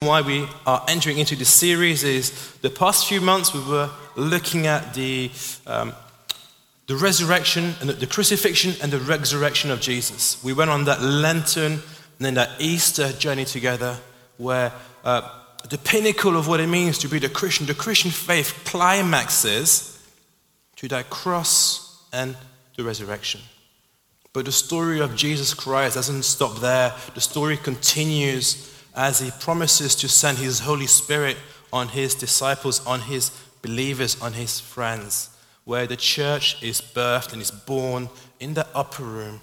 why we are entering into this series is the past few months we were looking at the, um, the resurrection and the, crucifixion and the resurrection of Jesus. We went on that Lenten and then that Easter journey together where uh, the pinnacle of what it means to be the Christian, the Christian faith climaxes to that cross and the resurrection. But the story of Jesus Christ doesn't stop there. The story continues as he promises to send his Holy Spirit on his disciples, on his believers, on his friends, where the church is birthed and is born in the upper room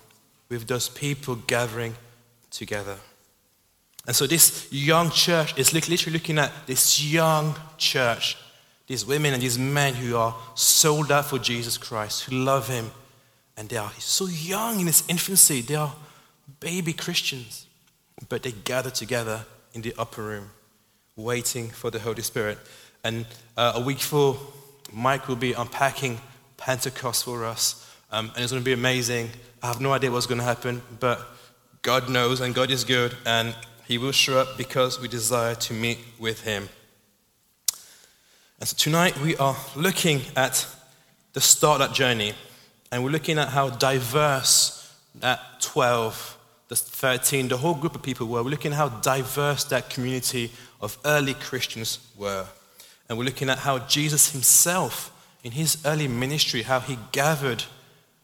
with those people gathering together. And so this young church is literally looking at this young church, these women and these men who are sold out for Jesus Christ, who love him, and they are so young in its infancy. They are baby Christians, but they gather together in the upper room, waiting for the Holy Spirit. And uh, a week before, Mike will be unpacking Pentecost for us, um, and it's going to be amazing. I have no idea what's going to happen, but God knows, and God is good, and He will show up because we desire to meet with Him. And so tonight we are looking at the start of that journey. And we're looking at how diverse that 12, the 13, the whole group of people were. We're looking at how diverse that community of early Christians were. And we're looking at how Jesus himself, in his early ministry, how he gathered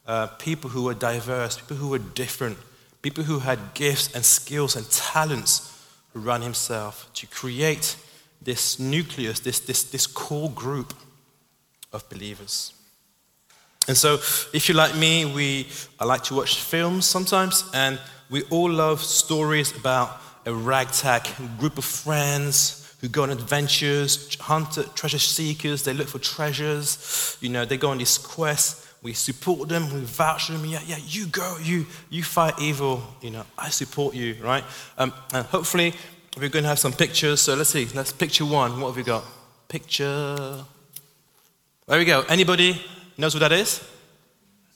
uh, people who were diverse, people who were different, people who had gifts and skills and talents around himself to create this nucleus, this, this, this core group of believers. And so, if you're like me, we I like to watch films sometimes, and we all love stories about a ragtag group of friends who go on adventures, hunt treasure seekers. They look for treasures. You know, they go on these quests. We support them. We vouch for them. Yeah, yeah. You go. You you fight evil. You know, I support you. Right. Um, and hopefully, we're going to have some pictures. So let's see. Let's picture one. What have we got? Picture. There we go. Anybody knows what that is?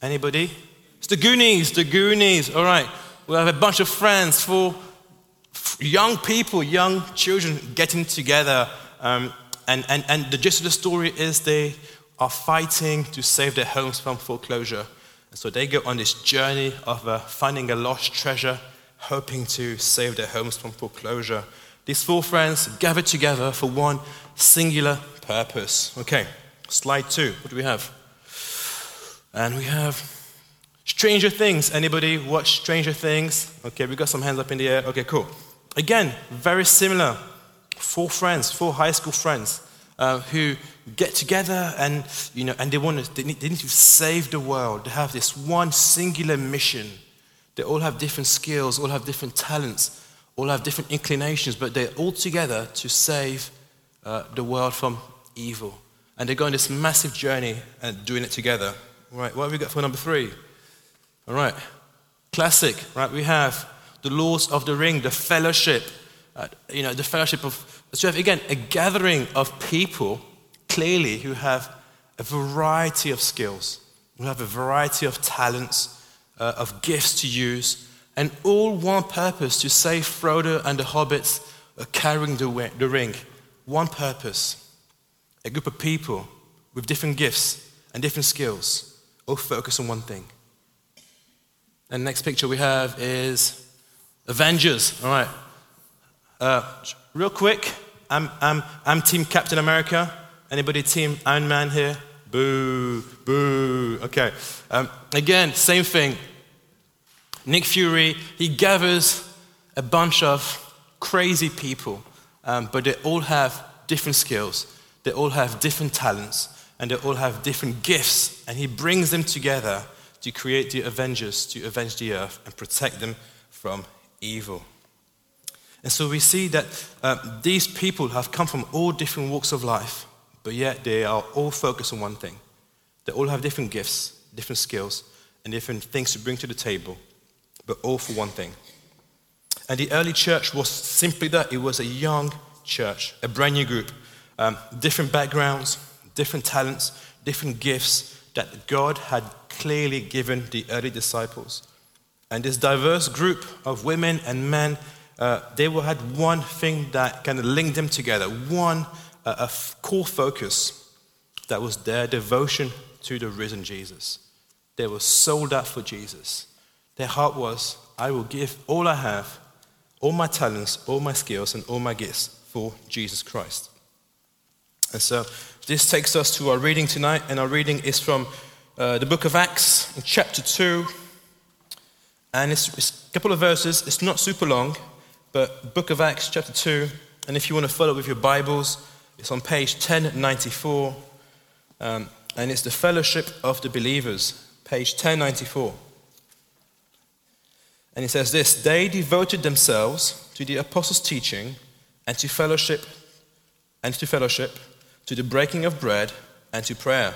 Anybody? It's the Goonies, the Goonies. All right. We have a bunch of friends, four young people, young children getting together. Um, and, and, and the gist of the story is they are fighting to save their homes from foreclosure. And so they go on this journey of uh, finding a lost treasure, hoping to save their homes from foreclosure. These four friends gather together for one singular purpose. Okay, slide two. What do we have? And we have Stranger Things. Anybody watch Stranger Things? Okay, we got some hands up in the air. Okay, cool. Again, very similar. Four friends, four high school friends uh, who get together and, you know, and they want to, they need, they need to save the world. They have this one singular mission. They all have different skills, all have different talents, all have different inclinations, but they're all together to save uh, the world from evil. And they go on this massive journey and doing it together. Right, what have we got for number three? All right, classic, right? We have the Lord of the Rings, the fellowship, uh, you know, the fellowship of, so you have, again, a gathering of people, clearly, who have a variety of skills, who have a variety of talents, uh, of gifts to use, and all one purpose to save Frodo and the hobbits uh, carrying the, the ring. One purpose. A group of people with different gifts and different skills all focus on one thing. And next picture we have is Avengers. All right. Uh, real quick, I'm, I'm, I'm Team Captain America. Anybody Team Iron Man here? Boo, boo. Okay. Um, again, same thing. Nick Fury, he gathers a bunch of crazy people, um, but they all have different skills, they all have different talents, and they all have different gifts, and he brings them together to create the Avengers to avenge the earth and protect them from evil. And so we see that uh, these people have come from all different walks of life, but yet they are all focused on one thing. They all have different gifts, different skills, and different things to bring to the table, but all for one thing. And the early church was simply that it was a young church, a brand new group, um, different backgrounds, different talents, different gifts that God had clearly given the early disciples. And this diverse group of women and men uh, they had one thing that kind of linked them together, one uh, a core focus that was their devotion to the risen Jesus. They were sold out for Jesus. Their heart was, I will give all I have, all my talents, all my skills, and all my gifts for Jesus Christ. And so this takes us to our reading tonight, and our reading is from uh, the book of Acts, chapter 2. And it's, it's a couple of verses, it's not super long, but book of Acts, chapter 2. And if you want to follow up with your Bibles, it's on page 1094. Um, and it's the fellowship of the believers, page 1094. And it says this They devoted themselves to the apostles' teaching and to fellowship, and to fellowship, to the breaking of bread, and to prayer.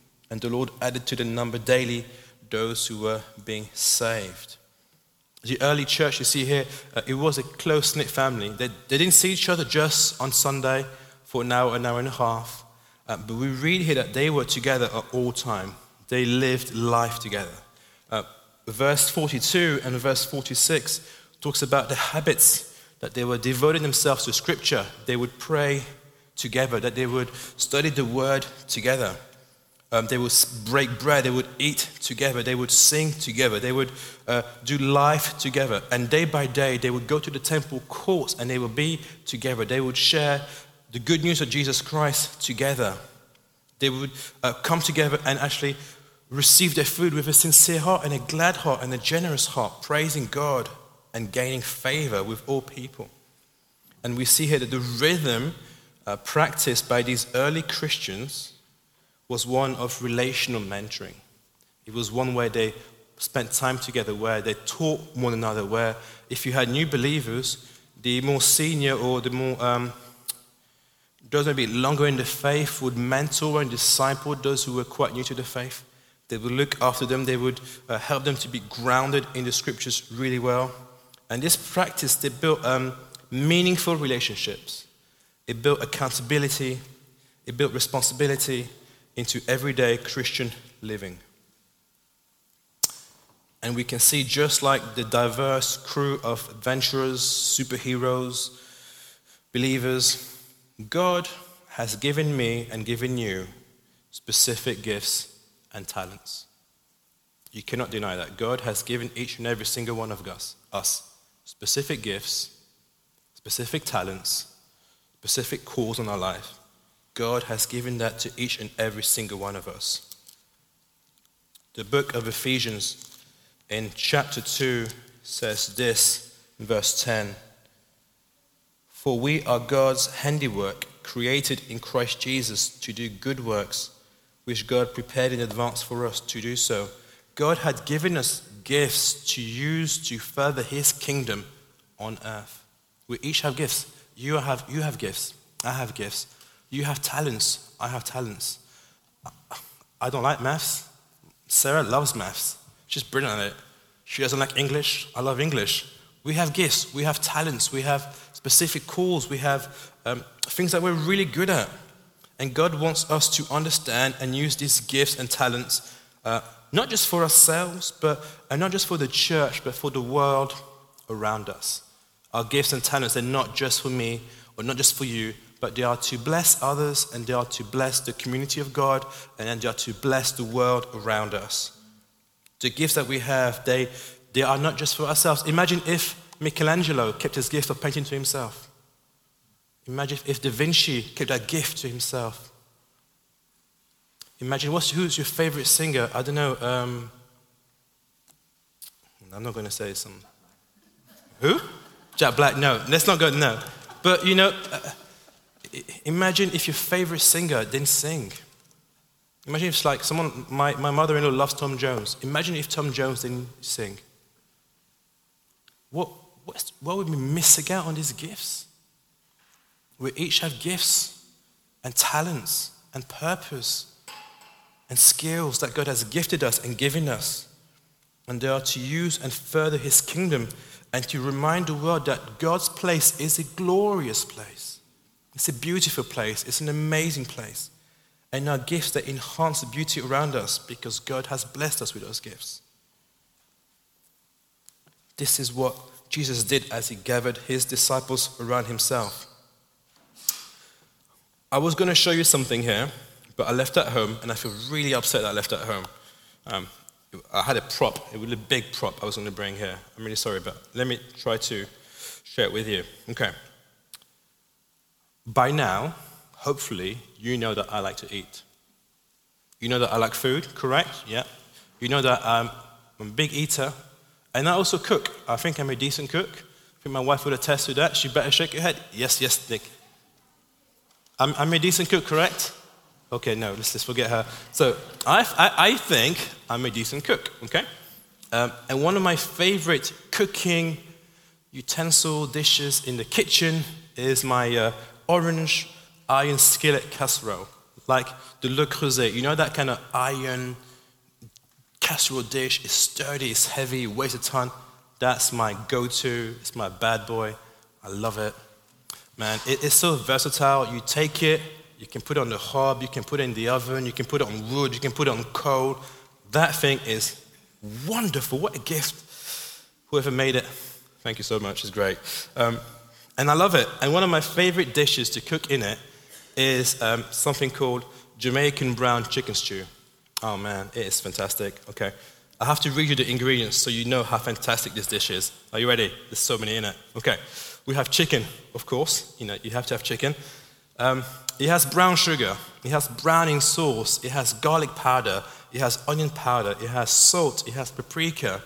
And the Lord added to the number daily those who were being saved. The early church, you see here, uh, it was a close knit family. They, they didn't see each other just on Sunday for an hour, an hour and a half. Uh, but we read here that they were together at all time. They lived life together. Uh, verse 42 and verse 46 talks about the habits that they were devoting themselves to Scripture. They would pray together, that they would study the Word together. Um, they would break bread, they would eat together, they would sing together, they would uh, do life together. And day by day, they would go to the temple courts and they would be together. They would share the good news of Jesus Christ together. They would uh, come together and actually receive their food with a sincere heart and a glad heart and a generous heart, praising God and gaining favor with all people. And we see here that the rhythm uh, practiced by these early Christians was one of relational mentoring. It was one where they spent time together, where they taught one another, where if you had new believers, the more senior or the more um, those maybe longer in the faith would mentor and disciple those who were quite new to the faith. They would look after them. They would uh, help them to be grounded in the scriptures really well. And this practice, they built um, meaningful relationships. It built accountability. It built responsibility into everyday Christian living. And we can see just like the diverse crew of adventurers, superheroes, believers, God has given me and given you specific gifts and talents. You cannot deny that. God has given each and every single one of us, us specific gifts, specific talents, specific calls on our life. God has given that to each and every single one of us. The book of Ephesians in chapter 2 says this in verse 10 For we are God's handiwork, created in Christ Jesus to do good works, which God prepared in advance for us to do so. God had given us gifts to use to further his kingdom on earth. We each have gifts. You have, you have gifts. I have gifts. You have talents. I have talents. I don't like maths. Sarah loves maths. She's brilliant at it. She doesn't like English. I love English. We have gifts. We have talents. We have specific calls. We have um, things that we're really good at. And God wants us to understand and use these gifts and talents uh, not just for ourselves, but and not just for the church, but for the world around us. Our gifts and talents, they're not just for me or not just for you, but they are to bless others and they are to bless the community of God and they are to bless the world around us. The gifts that we have, they, they are not just for ourselves. Imagine if Michelangelo kept his gift of painting to himself. Imagine if Da Vinci kept that gift to himself. Imagine what's, who's your favorite singer? I don't know. Um, I'm not going to say some. Who? Jack Black. No, let's not go. No. But you know, uh, imagine if your favorite singer didn't sing. Imagine if, like, someone, my, my mother in law loves Tom Jones. Imagine if Tom Jones didn't sing. What, What's, what would we missing out on these gifts? We each have gifts and talents and purpose and skills that God has gifted us and given us. And they are to use and further His kingdom and to remind the world that God's place is a glorious place. It's a beautiful place. It's an amazing place. And our gifts that enhance the beauty around us because God has blessed us with those gifts. This is what Jesus did as he gathered his disciples around himself. I was going to show you something here, but I left at home and I feel really upset that I left at home. Um, I had a prop, it was a big prop I was going to bring here. I'm really sorry, but let me try to share it with you. Okay. By now, hopefully, you know that I like to eat. You know that I like food, correct? Yeah. You know that I'm a big eater, and I also cook. I think I'm a decent cook. I think my wife would attest to that. She better shake her head. Yes, yes, Nick. I'm, I'm a decent cook, correct? Okay, no, let's just forget her. So I, I, I think I'm a decent cook, okay? Um, and one of my favorite cooking utensil dishes in the kitchen is my uh, orange iron skillet casserole, like the Le Creuset. You know that kind of iron casserole dish? It's sturdy, it's heavy, weighs a ton. That's my go to. It's my bad boy. I love it. Man, it, it's so versatile. You take it, you can put it on the hob, you can put it in the oven, you can put it on wood, you can put it on coal. That thing is wonderful. What a gift. Whoever made it, thank you so much. It's great. Um, and I love it. And one of my favorite dishes to cook in it is um, something called Jamaican brown chicken stew. Oh man, it is fantastic. Okay. I have to read you the ingredients so you know how fantastic this dish is. Are you ready? There's so many in it. Okay. We have chicken, of course. You know, you have to have chicken. Um, it has brown sugar, it has browning sauce, it has garlic powder, it has onion powder, it has salt, it has paprika,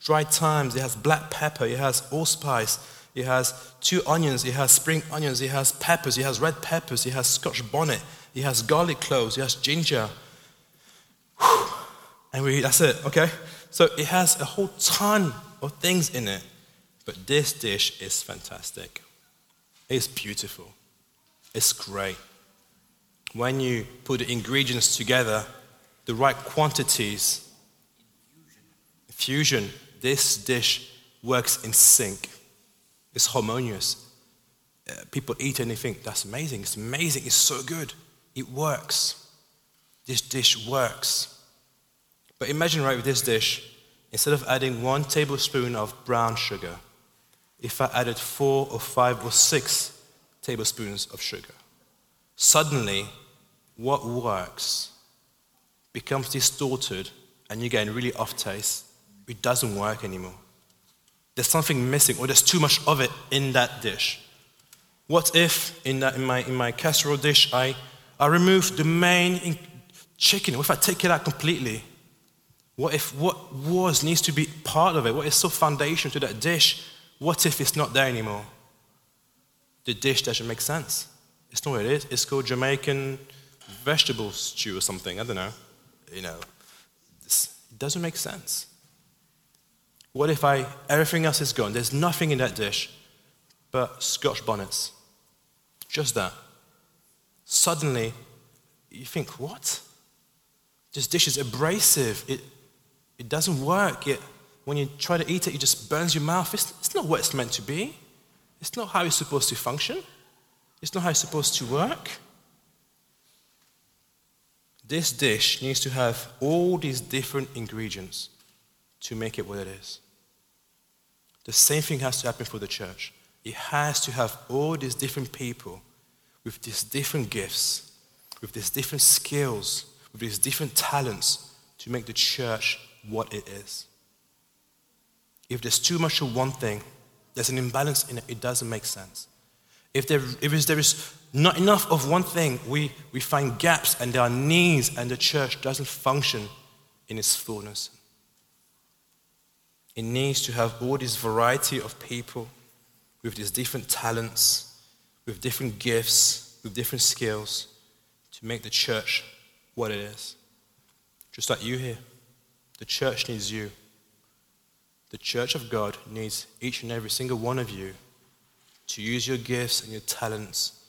dried thymes, it has black pepper, it has allspice, it has two onions, it has spring onions, it has peppers, it has red peppers, it has scotch bonnet, it has garlic cloves, it has ginger. And we, that's it, okay? So it has a whole ton of things in it. But this dish is fantastic. It's beautiful. It's great. When you put the ingredients together, the right quantities, fusion, this dish works in sync. It's harmonious. Uh, people eat and they think, that's amazing. It's amazing. It's so good. It works. This dish works. But imagine, right, with this dish, instead of adding one tablespoon of brown sugar, if I added four or five or six tablespoons of sugar. Suddenly, what works becomes distorted and you get a really off taste. It doesn't work anymore. There's something missing, or there's too much of it in that dish. What if in, that, in, my, in my casserole dish I, I remove the main chicken? What if I take it out completely? What if what was needs to be part of it? What is so foundation to that dish? What if it's not there anymore? the dish doesn't make sense. It's not what it is. It's called Jamaican vegetable stew or something. I don't know. You know, it doesn't make sense. What if I, everything else is gone? There's nothing in that dish but scotch bonnets. Just that. Suddenly, you think, what? This dish is abrasive. It, it doesn't work. It, when you try to eat it, it just burns your mouth. It's, it's not what it's meant to be. It's not how it's supposed to function. It's not how it's supposed to work. This dish needs to have all these different ingredients to make it what it is. The same thing has to happen for the church. It has to have all these different people with these different gifts, with these different skills, with these different talents to make the church what it is. If there's too much of one thing, there's an imbalance in it, it doesn't make sense. If there, if there is not enough of one thing, we, we find gaps and there are needs, and the church doesn't function in its fullness. It needs to have all this variety of people with these different talents, with different gifts, with different skills to make the church what it is. Just like you here. The church needs you. the church of God needs each and every single one of you to use your gifts and your talents,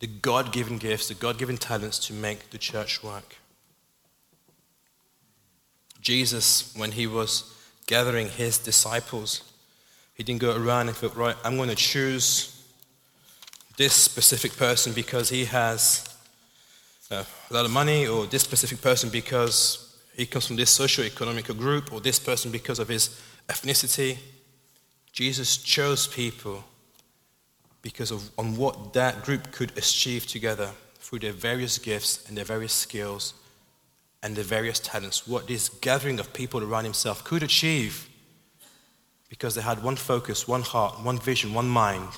the God given gifts, the God given talents to make the church work. Jesus, when he was gathering his disciples, he didn't go around and thought, right, I'm going to choose this specific person because he has uh, a lot of money, or this specific person because he comes from this socio-economic group, or this person because of his ethnicity. Jesus chose people because of on what that group could achieve together through their various gifts and their various skills and the various talents, what this gathering of people around himself could achieve because they had one focus, one heart, one vision, one mind.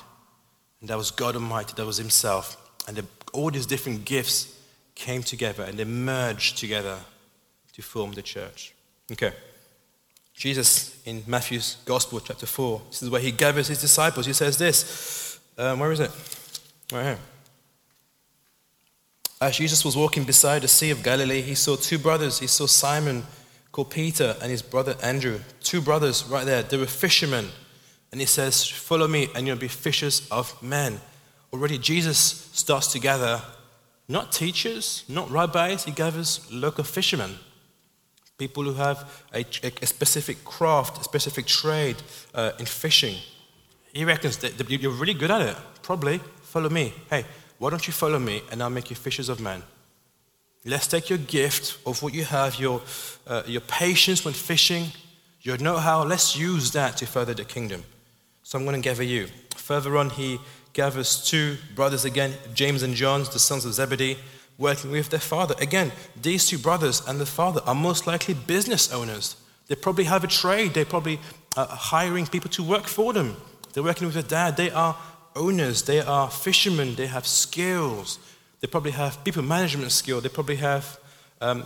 And that was God Almighty, that was Himself. And the, all these different gifts came together and they merged together to form the church. Okay. Jesus in Matthew's Gospel, chapter 4, this is where he gathers his disciples. He says this. Um, where is it? Right here. As Jesus was walking beside the Sea of Galilee, he saw two brothers. He saw Simon, called Peter, and his brother Andrew. Two brothers right there. They were fishermen. And he says, Follow me, and you'll be fishers of men. Already, Jesus starts to gather not teachers, not rabbis, he gathers local fishermen. People who have a, a specific craft, a specific trade uh, in fishing. He reckons that you're really good at it. Probably. Follow me. Hey, why don't you follow me and I'll make you fishers of men? Let's take your gift of what you have, your, uh, your patience when fishing, your know how, let's use that to further the kingdom. So I'm going to gather you. Further on, he gathers two brothers again, James and John, the sons of Zebedee, working with their father. Again, these two brothers and the father are most likely business owners. They probably have a trade, they're probably uh, hiring people to work for them. They're working with their dad, they are owners, they are fishermen, they have skills, they probably have people management skill, they probably have, um,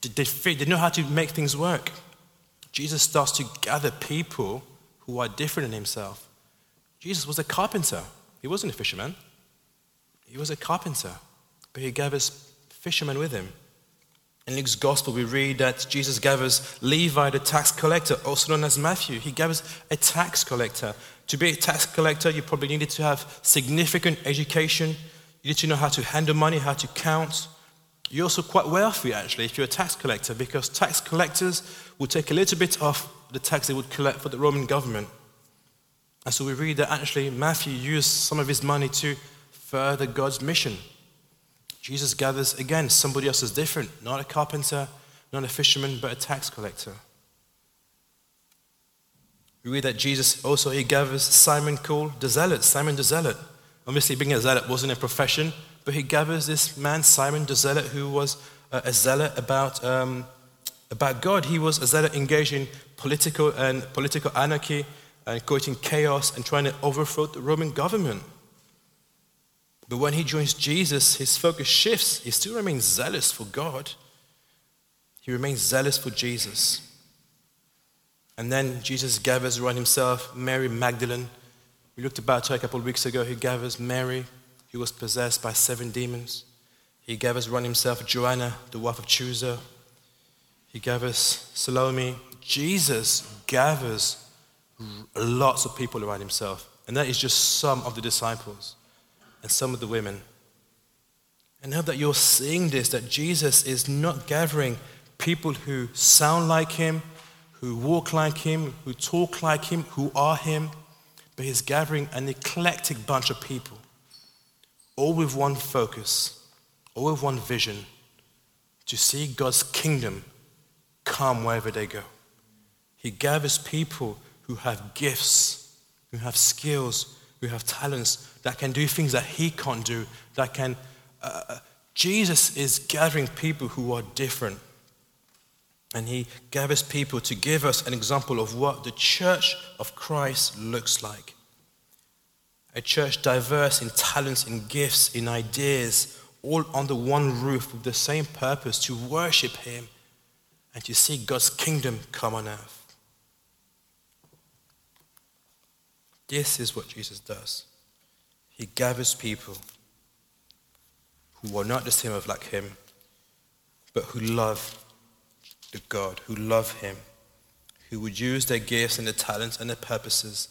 they, they know how to make things work. Jesus starts to gather people who are different in himself. Jesus was a carpenter, he wasn't a fisherman, he was a carpenter, but he gathers fishermen with him. In Luke's gospel, we read that Jesus gathers Levi, the tax collector, also known as Matthew. He gathers a tax collector. To be a tax collector, you probably needed to have significant education. You need to know how to handle money, how to count. You're also quite wealthy, actually, if you're a tax collector, because tax collectors would take a little bit off the tax they would collect for the Roman government. And so we read that actually Matthew used some of his money to further God's mission. Jesus gathers again somebody else is different, not a carpenter, not a fisherman, but a tax collector. We read that Jesus also he gathers Simon called the Zealot, Simon the Zealot. Obviously, being a zealot wasn't a profession, but he gathers this man, Simon the Zealot, who was a zealot about, um, about God. He was a zealot engaged in political and political anarchy and creating chaos and trying to overthrow the Roman government. But when he joins Jesus, his focus shifts. He still remains zealous for God, he remains zealous for Jesus. And then Jesus gathers around himself Mary Magdalene. We looked about her a couple of weeks ago. He gathers Mary, who was possessed by seven demons. He gathers around himself Joanna, the wife of Chuza. He gathers Salome. Jesus gathers lots of people around himself. And that is just some of the disciples and some of the women. And now that you're seeing this, that Jesus is not gathering people who sound like him, who walk like him, who talk like him, who are him, but he's gathering an eclectic bunch of people, all with one focus, all with one vision to see God's kingdom come wherever they go. He gathers people who have gifts, who have skills, who have talents that can do things that he can't do, that can. Uh, uh, Jesus is gathering people who are different. And he gathers people to give us an example of what the church of Christ looks like. A church diverse in talents, in gifts, in ideas, all under one roof with the same purpose to worship him and to see God's kingdom come on earth. This is what Jesus does. He gathers people who are not the same of like him, but who love the God, who love him, who would use their gifts and their talents and their purposes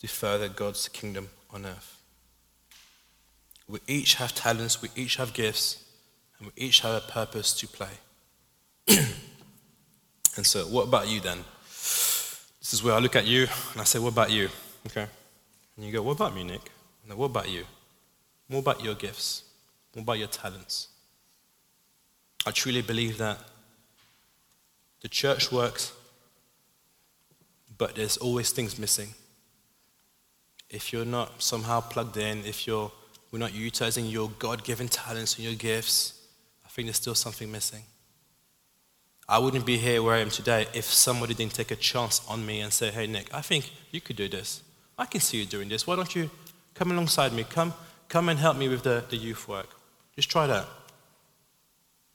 to further God's kingdom on earth. We each have talents, we each have gifts, and we each have a purpose to play. and so, what about you then? This is where I look at you and I say, What about you? Okay. And you go, What about me, Nick? And what about you? What about your gifts? What about your talents? I truly believe that the church works, but there's always things missing. If you're not somehow plugged in, if you're, we're not utilizing your God given talents and your gifts, I think there's still something missing. I wouldn't be here where I am today if somebody didn't take a chance on me and say, hey, Nick, I think you could do this. I can see you doing this. Why don't you come alongside me? Come, come and help me with the, the youth work. Just try that.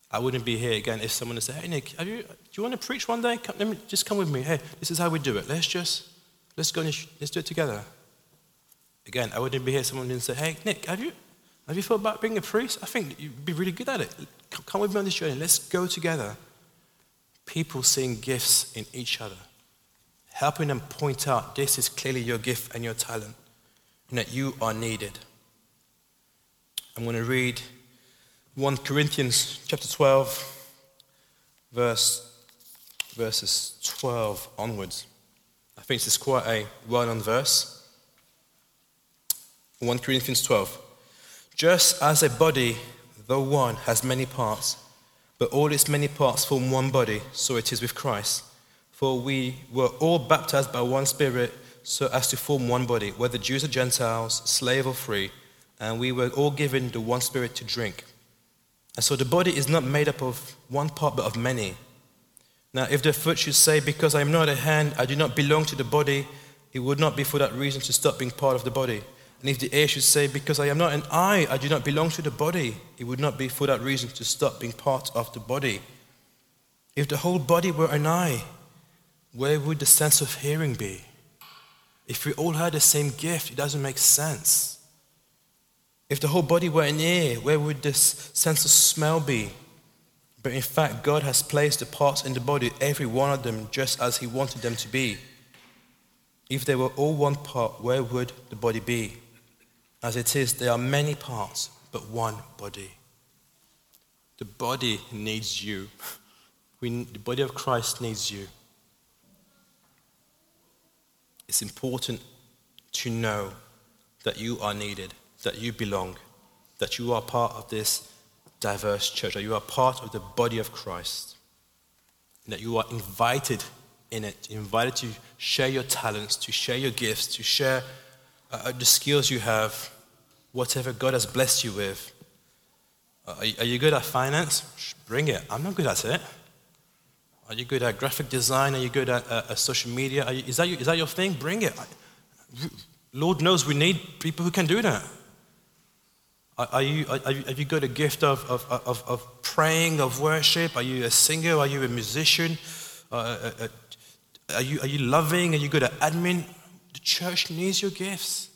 I wouldn't be here again if someone had said, hey, Nick, you, do you want to preach one day? Come, let me, just come with me. Hey, this is how we do it. Let's just, let's go and let's do it together. Again, I wouldn't be here if someone didn't say, hey, Nick, have you, have you thought about being a priest? I think you'd be really good at it. Come with me on this journey. Let's go together people seeing gifts in each other, helping them point out this is clearly your gift and your talent, and that you are needed. I'm going to read 1 Corinthians chapter 12, verse, verses 12 onwards. I think this is quite a well known verse. 1 Corinthians 12. Just as a body, though one, has many parts, but all its many parts form one body, so it is with Christ. For we were all baptized by one Spirit, so as to form one body, whether Jews or Gentiles, slave or free, and we were all given the one Spirit to drink. And so the body is not made up of one part, but of many. Now, if the foot should say, Because I am not a hand, I do not belong to the body, it would not be for that reason to stop being part of the body. And if the ear should say, Because I am not an eye, I do not belong to the body, it would not be for that reason to stop being part of the body. If the whole body were an eye, where would the sense of hearing be? If we all had the same gift, it doesn't make sense. If the whole body were an ear, where would this sense of smell be? But in fact, God has placed the parts in the body, every one of them, just as He wanted them to be. If they were all one part, where would the body be? As it is, there are many parts, but one body. The body needs you. We, the body of Christ needs you. It's important to know that you are needed, that you belong, that you are part of this diverse church, that you are part of the body of Christ, and that you are invited in it, invited to share your talents, to share your gifts, to share uh, uh, the skills you have, whatever God has blessed you with. Uh, are, you good at finance? Bring it. I'm not good at it. Are you good at graphic design? Are you good at uh, uh social media? You, is, that you, is that your thing? Bring it. Lord knows we need people who can do that. Are, you, are, have you got a gift of, of, of, of, praying, of worship? Are you a singer? Are you a musician? Uh, are, you, are you loving? Are you good at admin? The church needs your gifts.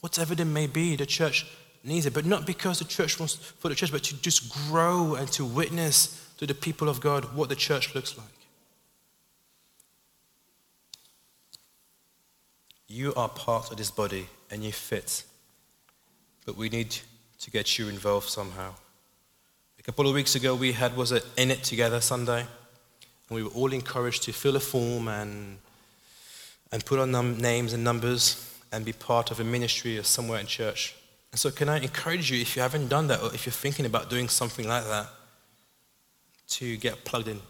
Whatever they may be, the church needs it. But not because the church wants for the church, but to just grow and to witness to the people of God what the church looks like. You are part of this body and you fit. But we need to get you involved somehow. A couple of weeks ago, we had was it In It Together Sunday, and we were all encouraged to fill a form and and put our num- names and numbers and be part of a ministry or somewhere in church. And so, can I encourage you, if you haven't done that, or if you're thinking about doing something like that, to get plugged in,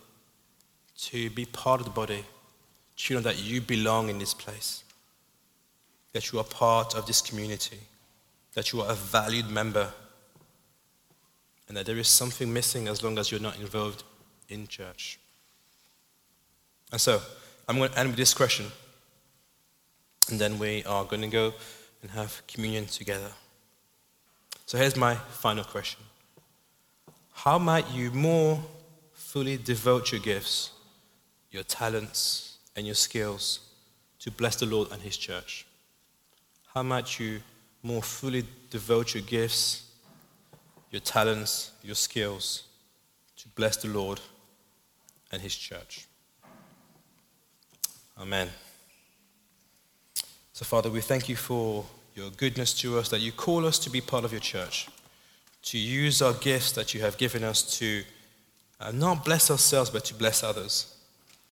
to be part of the body, to know that you belong in this place, that you are part of this community, that you are a valued member, and that there is something missing as long as you're not involved in church. And so, I'm going to end with this question. And then we are going to go and have communion together. So here's my final question How might you more fully devote your gifts, your talents, and your skills to bless the Lord and His church? How might you more fully devote your gifts, your talents, your skills to bless the Lord and His church? Amen. So, Father, we thank you for your goodness to us, that you call us to be part of your church, to use our gifts that you have given us to uh, not bless ourselves, but to bless others.